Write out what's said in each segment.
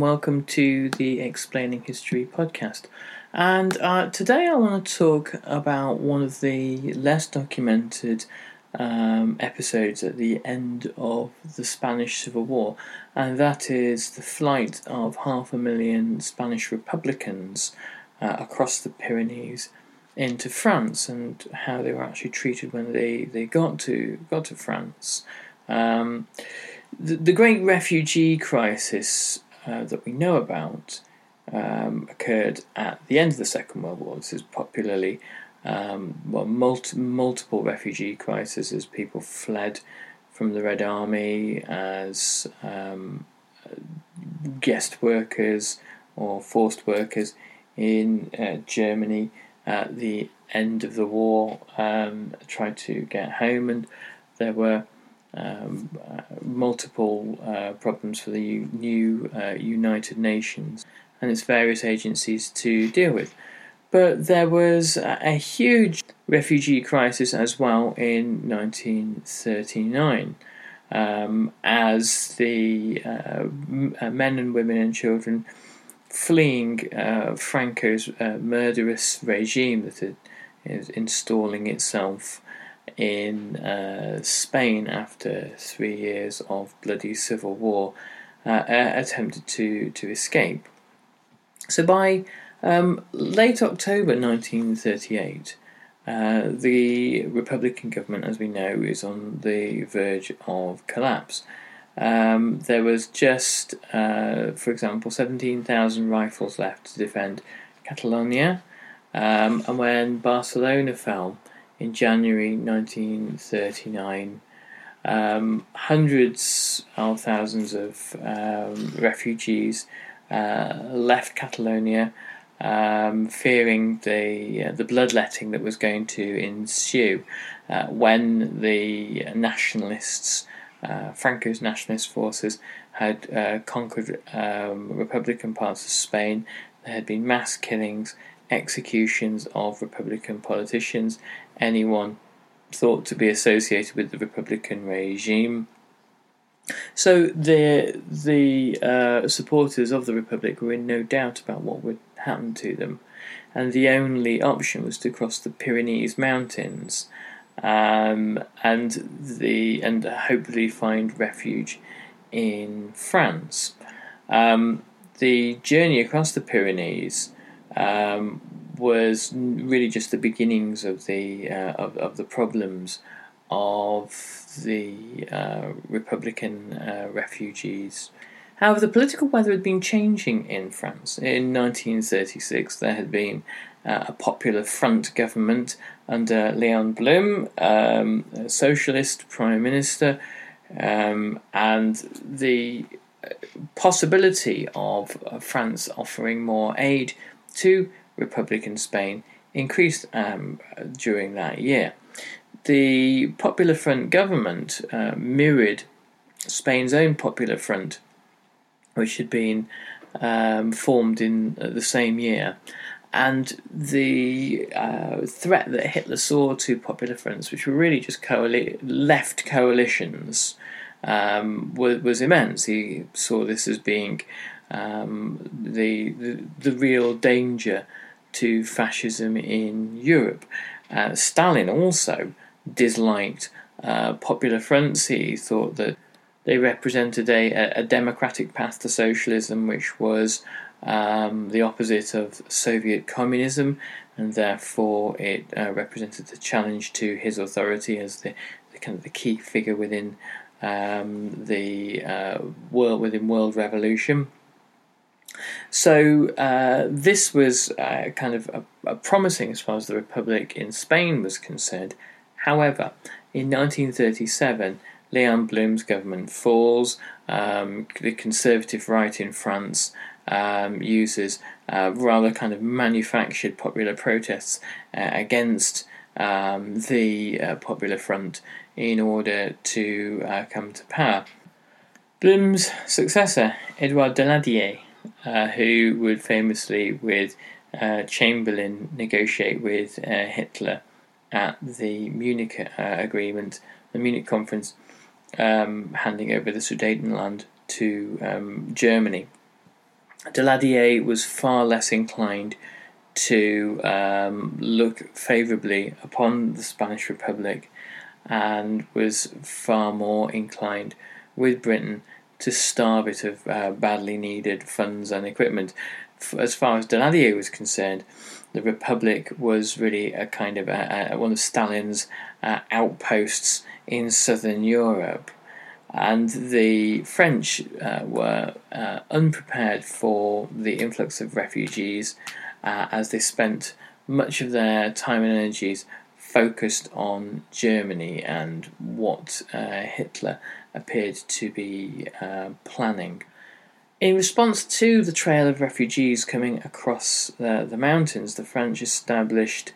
Welcome to the Explaining History podcast. And uh, today I want to talk about one of the less documented um, episodes at the end of the Spanish Civil War, and that is the flight of half a million Spanish Republicans uh, across the Pyrenees into France, and how they were actually treated when they, they got to got to France. Um, the, the great refugee crisis uh, that we know about um, occurred at the end of the Second World War. This is popularly um, well, multi- multiple refugee crises as people fled from the Red Army as um, guest workers or forced workers in uh, Germany at the end of the war um, tried to get home, and there were um, uh, multiple uh, problems for the new uh, United Nations and its various agencies to deal with. But there was a, huge refugee crisis as well in 1939. Um, as the uh, uh, men and women and children fleeing uh, Franco's murderous regime that is installing itself in uh, Spain after three years of bloody civil war, uh, attempted to, to escape. So by um, late October 1938, uh, the Republican government, as we know, is on the verge of collapse. Um, there was just, uh, for example, 17,000 rifles left to defend Catalonia, um, and when Barcelona fell, in January 1939. Um, hundreds of thousands of um, refugees uh, left Catalonia, um, fearing the uh, the bloodletting that was going to ensue uh, when the nationalists, uh, Franco's nationalist forces, had uh, conquered um, Republican parts of Spain. There had been mass killings, executions of Republican politicians, anyone thought to be associated with the Republican regime. So the the uh, supporters of the Republic were in no doubt about what would happen to them, and the only option was to cross the Pyrenees Mountains, um, and the and hopefully find refuge in France. Um, the journey across the Pyrenees um, was really just the beginnings of the uh, of, of the problems of the uh, Republican uh, refugees. However, the political weather had been changing in France. In 1936, there had been uh, a popular front government under Leon Blum, um, a socialist prime minister, um, and the uh, possibility of France offering more aid to Republican Spain increased um, during that year. The Popular Front government uh, mirrored Spain's own Popular Front, which had been um, formed in uh, the same year. And the uh, threat that Hitler saw to popular fronts, which were really just coali- left coalitions, um, was, was, immense. He saw this as being um, the, the, the real danger to fascism in Europe. Uh, Stalin also disliked uh, popular fronts. He thought that they represented a, a democratic path to socialism, which was um, the opposite of Soviet communism, and therefore it uh, represented a challenge to his authority as the, the kind of the key figure within um, the uh, world within world revolution. So uh, this was uh, kind of a, a promising as far as the Republic in Spain was concerned. However, in 1937, Leon Blum's government falls. Um, the conservative right in France um, uses uh, rather kind of manufactured popular protests uh, against um, the uh, Popular Front in order to uh, come to power. Blum's successor, Edouard Daladier, uh, who would famously, with uh, Chamberlain, negotiate with Hitler at the Munich Agreement, the Munich Conference, um, handing over the Sudetenland to um, Germany. Daladier was far less inclined to um, look favourably upon the Spanish Republic and was far more inclined with Britain to starve it of uh, badly needed funds and equipment. As far as Daladier was concerned, the Republic was really a kind of a, a, one of Stalin's uh, outposts in southern Europe and the French uh, were uh, unprepared for the influx of refugees uh, as they spent much of their time and energies focused on Germany and what uh, Hitler appeared to be uh, planning. In response to the trail of refugees coming across uh, the mountains, the French established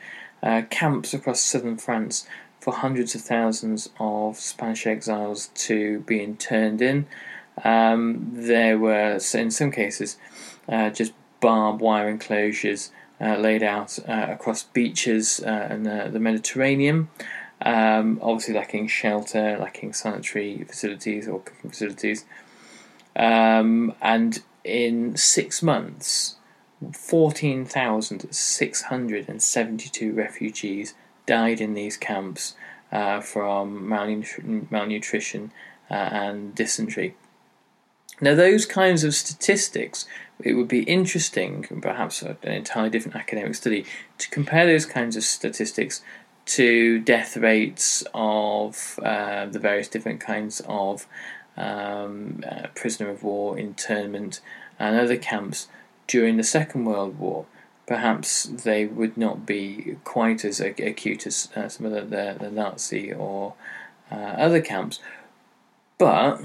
camps across southern France for hundreds of thousands of Spanish exiles to be interned in. Um, there were, in some cases, uh, just barbed wire enclosures uh, laid out uh, across beaches uh, the, the Mediterranean. Um, obviously, lacking shelter, lacking sanitary facilities or cooking facilities. Um, and in six months, 14,672 refugees died in these camps uh, from malnutri- malnutrition uh, and dysentery. Now, those kinds of statistics, it would be interesting, perhaps an entirely different academic study, to compare those kinds of statistics to death rates of uh, the various different kinds of um, uh, prisoner of war, internment, and other camps during the Second World War. Perhaps they would not be quite as acute as uh, some of the, the, the Nazi or uh, other camps, but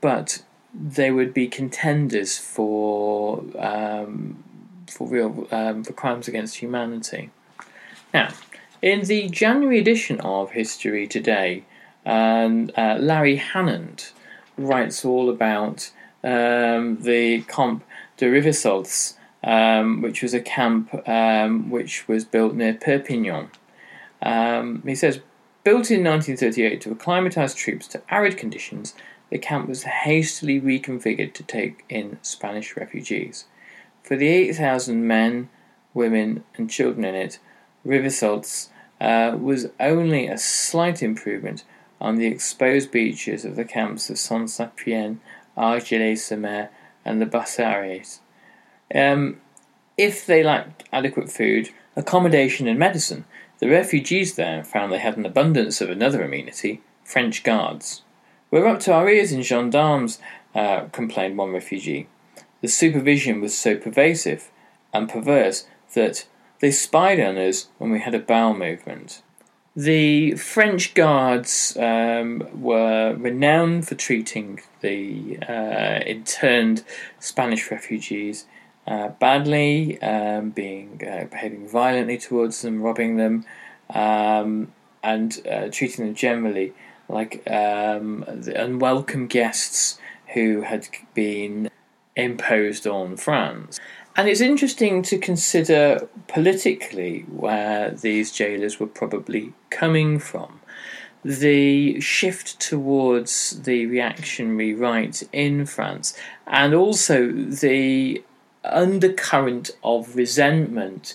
but they would be contenders for um, for real um, for crimes against humanity. Now, in the January edition of History Today, um, uh, Larry Hannant writes all about um, the Camp de Rivesaltes um, which was a camp um, which was built near Perpignan. He says, built in 1938 to acclimatise troops to arid conditions, the camp was hastily reconfigured to take in Spanish refugees. For the 8,000 men, women, and children in it, Rivesaltes uh, was only a slight improvement on the exposed beaches of the camps of Saint Cyprien, Argelès-sur-Mer, and the Barcarès. Um, if they lacked adequate food, accommodation, and medicine, the refugees there found they had an abundance of another amenity French guards. We're up to our ears in gendarmes, uh, complained one refugee. The supervision was so pervasive and perverse that they spied on us when we had a bowel movement. The French guards um, were renowned for treating the uh, interned Spanish refugees uh, badly, um, being uh, behaving violently towards them, robbing them, um, and uh, treating them generally like um, unwelcome guests who had been imposed on France. And it's interesting to consider politically where these jailers were probably coming from. The shift towards the reactionary right in France, and also the undercurrent of resentment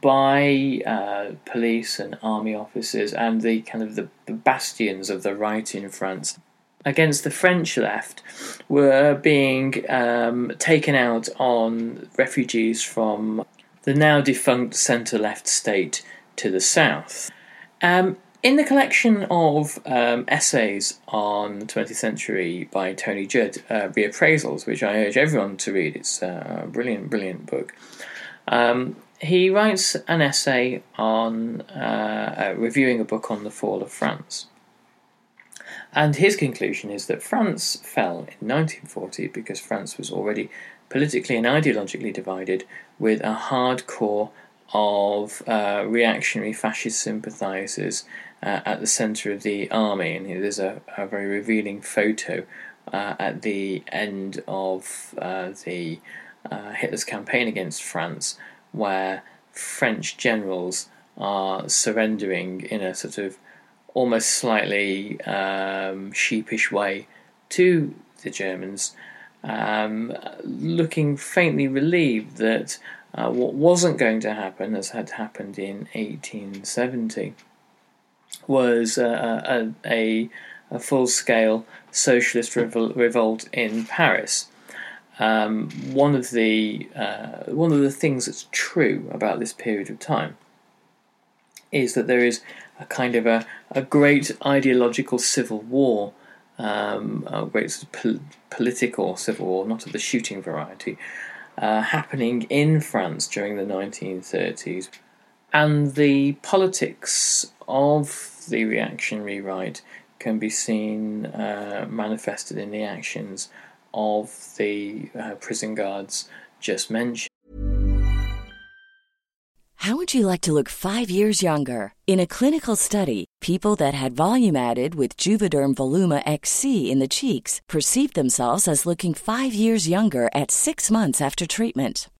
by uh, police and army officers and the kind of the, the bastions of the right in France against the French left were being um, taken out on refugees from the now defunct centre left state to the south. Um, in the collection of um, essays on the 20th century by Tony Judt, uh, Reappraisals, which I urge everyone to read, it's a brilliant, brilliant book. Um, he writes an essay on uh, uh, reviewing a book on the fall of France. And his conclusion is that France fell in 1940 because France was already politically and ideologically divided with a hard core of uh, reactionary fascist sympathisers uh, at the centre of the army. And there's a, a very revealing photo uh, at the end of uh, the uh, Hitler's campaign against France where French generals are surrendering in a sort of almost slightly um, sheepish way to the Germans, um, looking faintly relieved that uh, what wasn't going to happen, as had happened in 1870, was uh, a, a, a full scale socialist revol- revolt in Paris. Um, one of the uh, one of the things that's true about this period of time is that there is a kind of a, a great ideological civil war, um, a great pol- political civil war, not of the shooting variety, uh, happening in France during the 1930s. And the politics of the reactionary right can be seen uh, manifested in the actions of the uh, prison guards just mentioned. How would you like to look five years younger? In a clinical study, people that had volume added with Juvederm Voluma XC in the cheeks perceived themselves as looking five years younger at six months after treatment.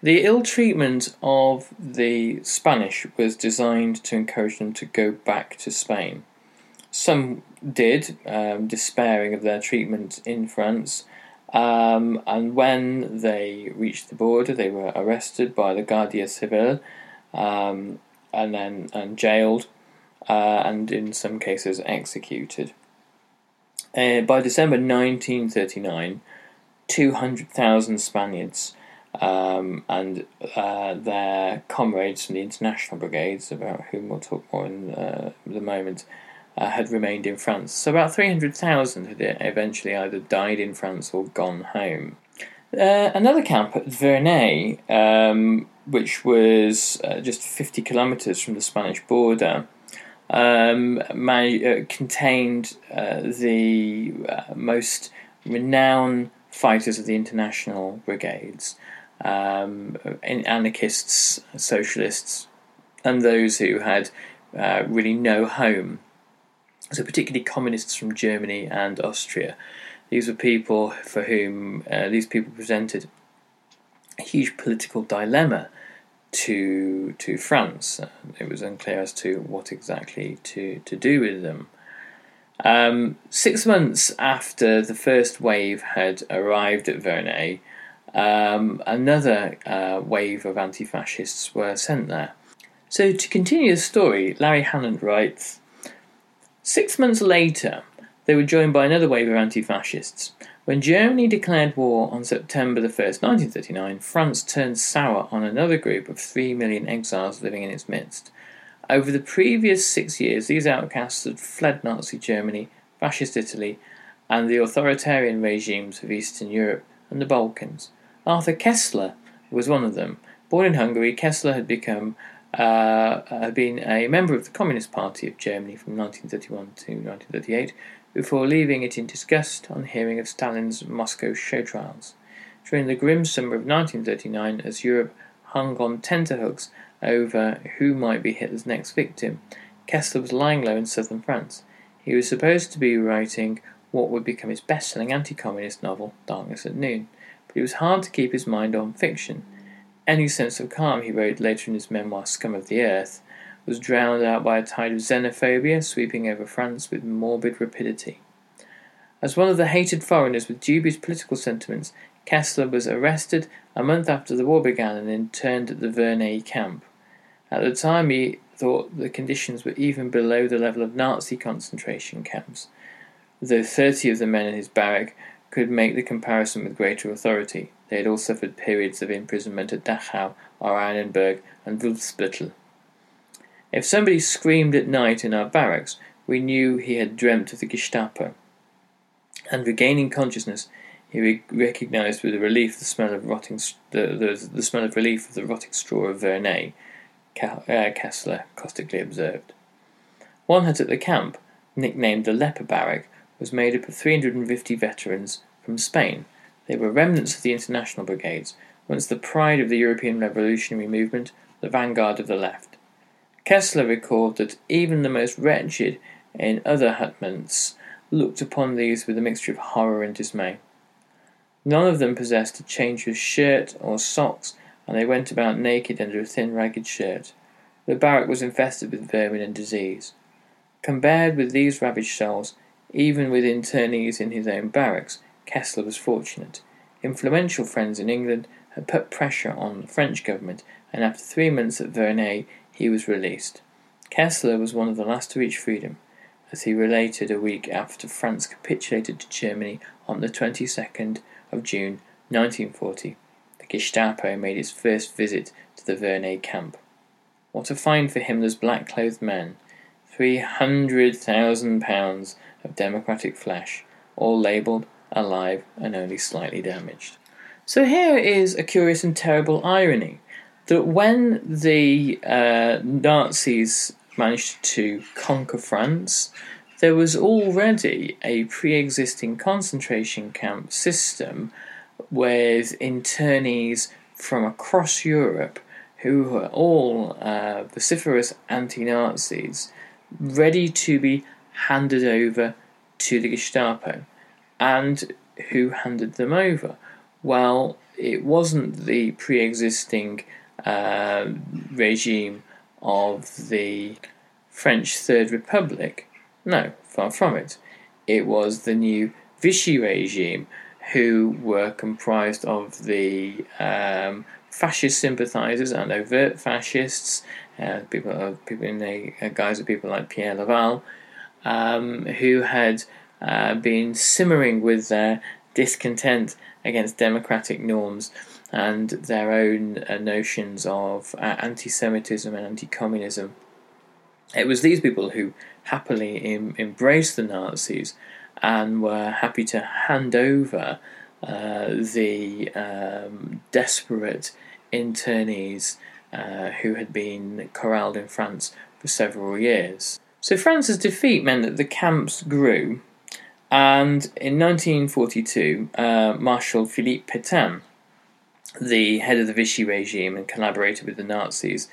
The ill treatment of the Spanish was designed to encourage them to go back to Spain. Some did, um, despairing of their treatment in France, um, and when they reached the border, they were arrested by the Guardia Civil um, and then and jailed, uh, and in some cases executed. Uh, by December 1939, 200,000 Spaniards um, and uh, their comrades from the international brigades, about whom we'll talk more in uh, the moment, uh, had remained in France. So about 300,000 had eventually either died in France or gone home. Uh, another camp at Vernet, um, which was uh, just 50 kilometres from the Spanish border, um, uh, contained the most renowned fighters of the international brigades um, anarchists, socialists, and those who had uh, really no home. So, particularly communists from Germany and Austria. These were people for whom uh, these people presented a huge political dilemma to to France. It was unclear as to what exactly to, to do with them. Um, six months after the first wave had arrived at Vernet, um, another uh, wave of anti fascists were sent there. So, to continue the story, Larry Hannant writes Six months later, they were joined by another wave of anti fascists. When Germany declared war on September 1, 1939, France turned sour on another group of three million exiles living in its midst. Over the previous six years, these outcasts had fled Nazi Germany, Fascist Italy, and the authoritarian regimes of Eastern Europe and the Balkans. Arthur Koestler was one of them. Born in Hungary, Koestler had become uh, had been a member of the Communist Party of Germany from 1931 to 1938 before leaving it in disgust on hearing of Stalin's Moscow show trials. During the grim summer of 1939, as Europe hung on tenterhooks over who might be Hitler's next victim, Koestler was lying low in southern France. He was supposed to be writing what would become his best selling anti communist novel, Darkness at Noon it was hard to keep his mind on fiction. Any sense of calm, he wrote later in his memoir Scum of the Earth, was drowned out by a tide of xenophobia sweeping over France with morbid rapidity. As one of the hated foreigners with dubious political sentiments, Koestler was arrested a month after the war began and interned at the Vernet camp. At the time, he thought the conditions were even below the level of Nazi concentration camps, though 30 of the men in his barrack could make the comparison with greater authority. They had all suffered periods of imprisonment at Dachau, Oranienburg, and Wolfenbüttel. If somebody screamed at night in our barracks, we knew he had dreamt of the Gestapo. And regaining consciousness, he re- recognized with relief the smell of rotting the, the, the smell of relief of the rotting straw of Vernet. Ka- uh, Koestler caustically observed. One hut at the camp, nicknamed the Leper Barrack, was made up of 350 veterans from Spain. They were remnants of the international brigades, once the pride of the European revolutionary movement, the vanguard of the left. Koestler recalled that even the most wretched in other hutments looked upon these with a mixture of horror and dismay. None of them possessed a change of shirt or socks, and they went about naked under a thin, ragged shirt. The barrack was infested with vermin and disease. Compared with these ravaged souls, even with internees in his own barracks, Koestler was fortunate. Influential friends in England had put pressure on the French government, and after three months at Vernet, he was released. Koestler was one of the last to reach freedom, as he related a week after France capitulated to Germany on the 22nd of June 1940. The Gestapo made its first visit to the Vernet camp. What a find for Himmler's black clothed men! Three hundred thousand pounds of democratic flesh, all labelled, alive, and only slightly damaged. So here is a curious and terrible irony that when the uh, Nazis managed to conquer France, there was already a pre existing concentration camp system with internees from across Europe who were all uh, vociferous anti Nazis ready to be handed over to the Gestapo. And who handed them over? Well, it wasn't the pre existing uh, regime of the French Third Republic. No, far from it. It was the new Vichy regime who were comprised of the um, fascist sympathisers and overt fascists, uh, people, uh, people in the uh, guise of people like Pierre Laval, um, who had uh, been simmering with their discontent against democratic norms and their own uh, notions of uh, anti Semitism and anti communism. It was these people who happily em- embraced the Nazis and were happy to hand over uh, the um, desperate internees uh, who had been corralled in France for several years. So France's defeat meant that the camps grew, and in 1942, uh, Marshal Philippe Pétain, the head of the Vichy regime and collaborator with the Nazis,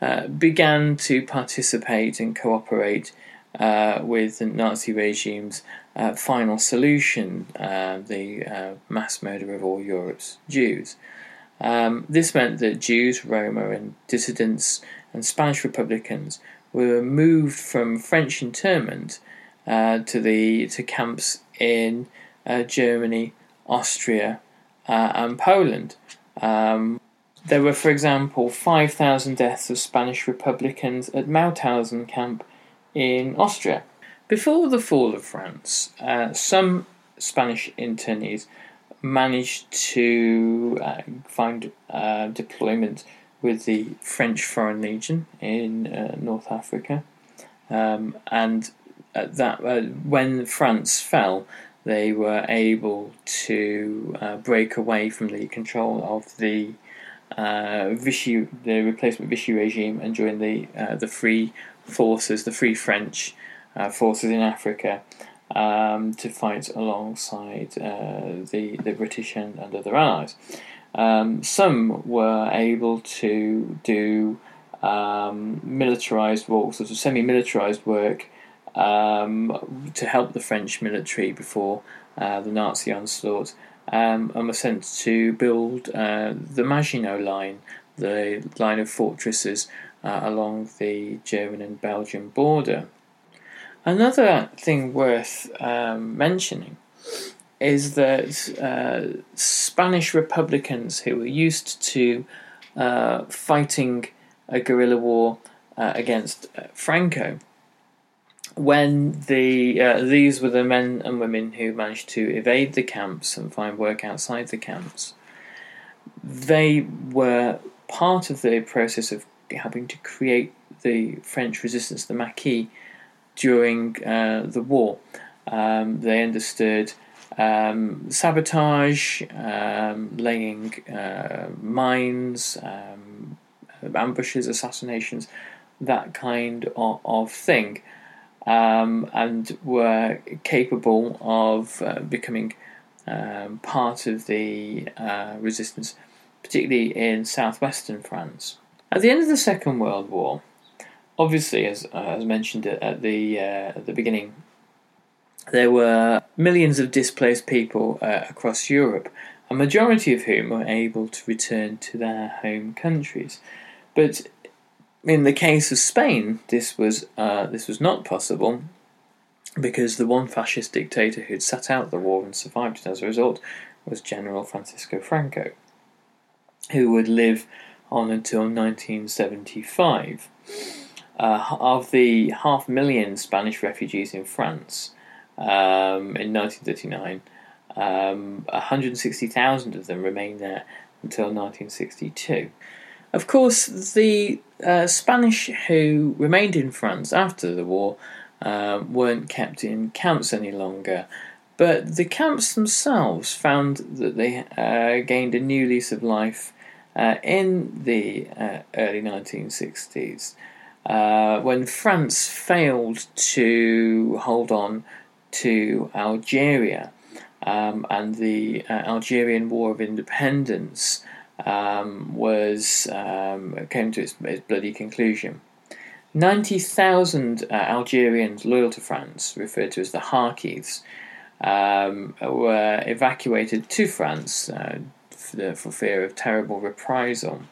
uh, began to participate and cooperate uh, with the Nazi regime's uh, final solution, uh, the uh, mass murder of all Europe's Jews. Um, this meant that Jews, Roma, and dissidents and Spanish Republicans were moved from French internment uh, to the to camps in uh, Germany, Austria, uh, and Poland. Um, there were, for example, 5,000 deaths of Spanish Republicans at Mauthausen camp in Austria. Before the fall of France, uh, some Spanish internees managed to uh, find uh, deployment with the French Foreign Legion in uh, North Africa, um, and that uh, when France fell, they were able to uh, break away from the control of the Vichy, the replacement Vichy regime, and join the the Free Forces, the Free French forces in Africa um, to fight alongside uh, the the British and, and other allies. Um, some were able to do um, militarized work, sort of semi-militarized work um, to help the French military before uh, the Nazi onslaught, um, and were sent to build uh, the Maginot Line, the line of fortresses uh, along the German and Belgian border. Another thing worth um, mentioning is that uh, Spanish Republicans who were used to uh, fighting a guerrilla war uh, against uh, Franco, when the uh, these were the men and women who managed to evade the camps and find work outside the camps, they were part of the process of helping to create the French resistance, the Maquis, during uh, the war. Um, they understood um, sabotage, um, laying uh, mines, um, ambushes, assassinations, that kind of, of thing, um, and were capable of uh, becoming um, part of the uh, resistance, particularly in southwestern France. At the end of the Second World War, obviously, as uh, as mentioned at the uh, at the beginning, there were millions of displaced people uh, across Europe, a majority of whom were able to return to their home countries. But in the case of Spain, this was uh, this was not possible because the one fascist dictator who'd sat out the war and survived it as a result was General Francisco Franco, who would live on until 1975. Uh, of the half million Spanish refugees in France um, in 1939, um, 160,000 of them remained there until 1962. Of course, the uh, Spanish who remained in France after the war uh, weren't kept in camps any longer, but the camps themselves found that they uh, gained a new lease of life uh, in the uh, early 1960s, uh, when France failed to hold on to Algeria um, and the uh, Algerian War of Independence um, was um, came to its, its, bloody conclusion. 90,000 uh, Algerians loyal to France, referred to as the Harkis, um, were evacuated to France uh, for, for fear of terrible reprisal.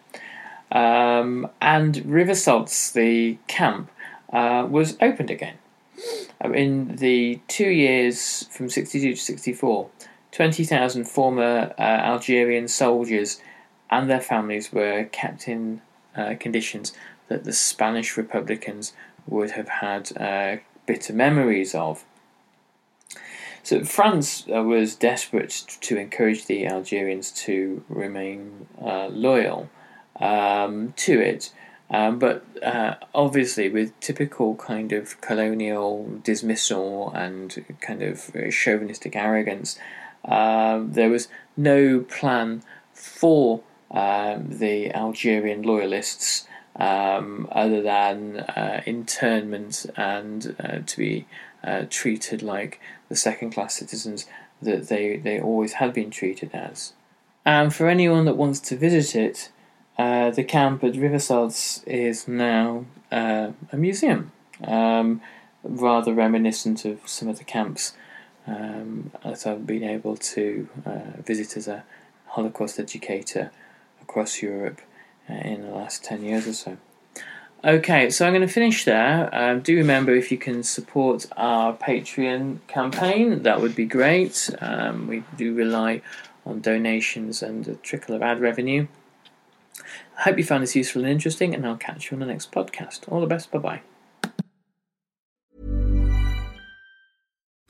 Um, and Rivesaltes, the camp, uh, was opened again. Uh, in the two years from 62 to 64, 20,000 former uh, Algerian soldiers and their families were kept in uh, conditions that the Spanish Republicans would have had uh, bitter memories of. So France uh, was desperate to encourage the Algerians to remain uh, loyal um, to it. Um, but uh, obviously, with typical kind of colonial dismissal and kind of chauvinistic arrogance, um, there was no plan for um, the Algerian loyalists um, other than uh, internment and uh, to be uh, treated like the second class citizens that they, they always had been treated as. And for anyone that wants to visit it, uh, the camp at Rivesaltes is now uh, a museum, um, rather reminiscent of some of the camps um, that I've been able to uh, visit as a Holocaust educator across Europe uh, in the last 10 years or so. Okay, so I'm going to finish there. Um, do remember if you can support our Patreon campaign, that would be great. Um, we do rely on donations and a trickle of ad revenue. I hope you found this useful and interesting, and I'll catch you on the next podcast. All the best. Bye bye.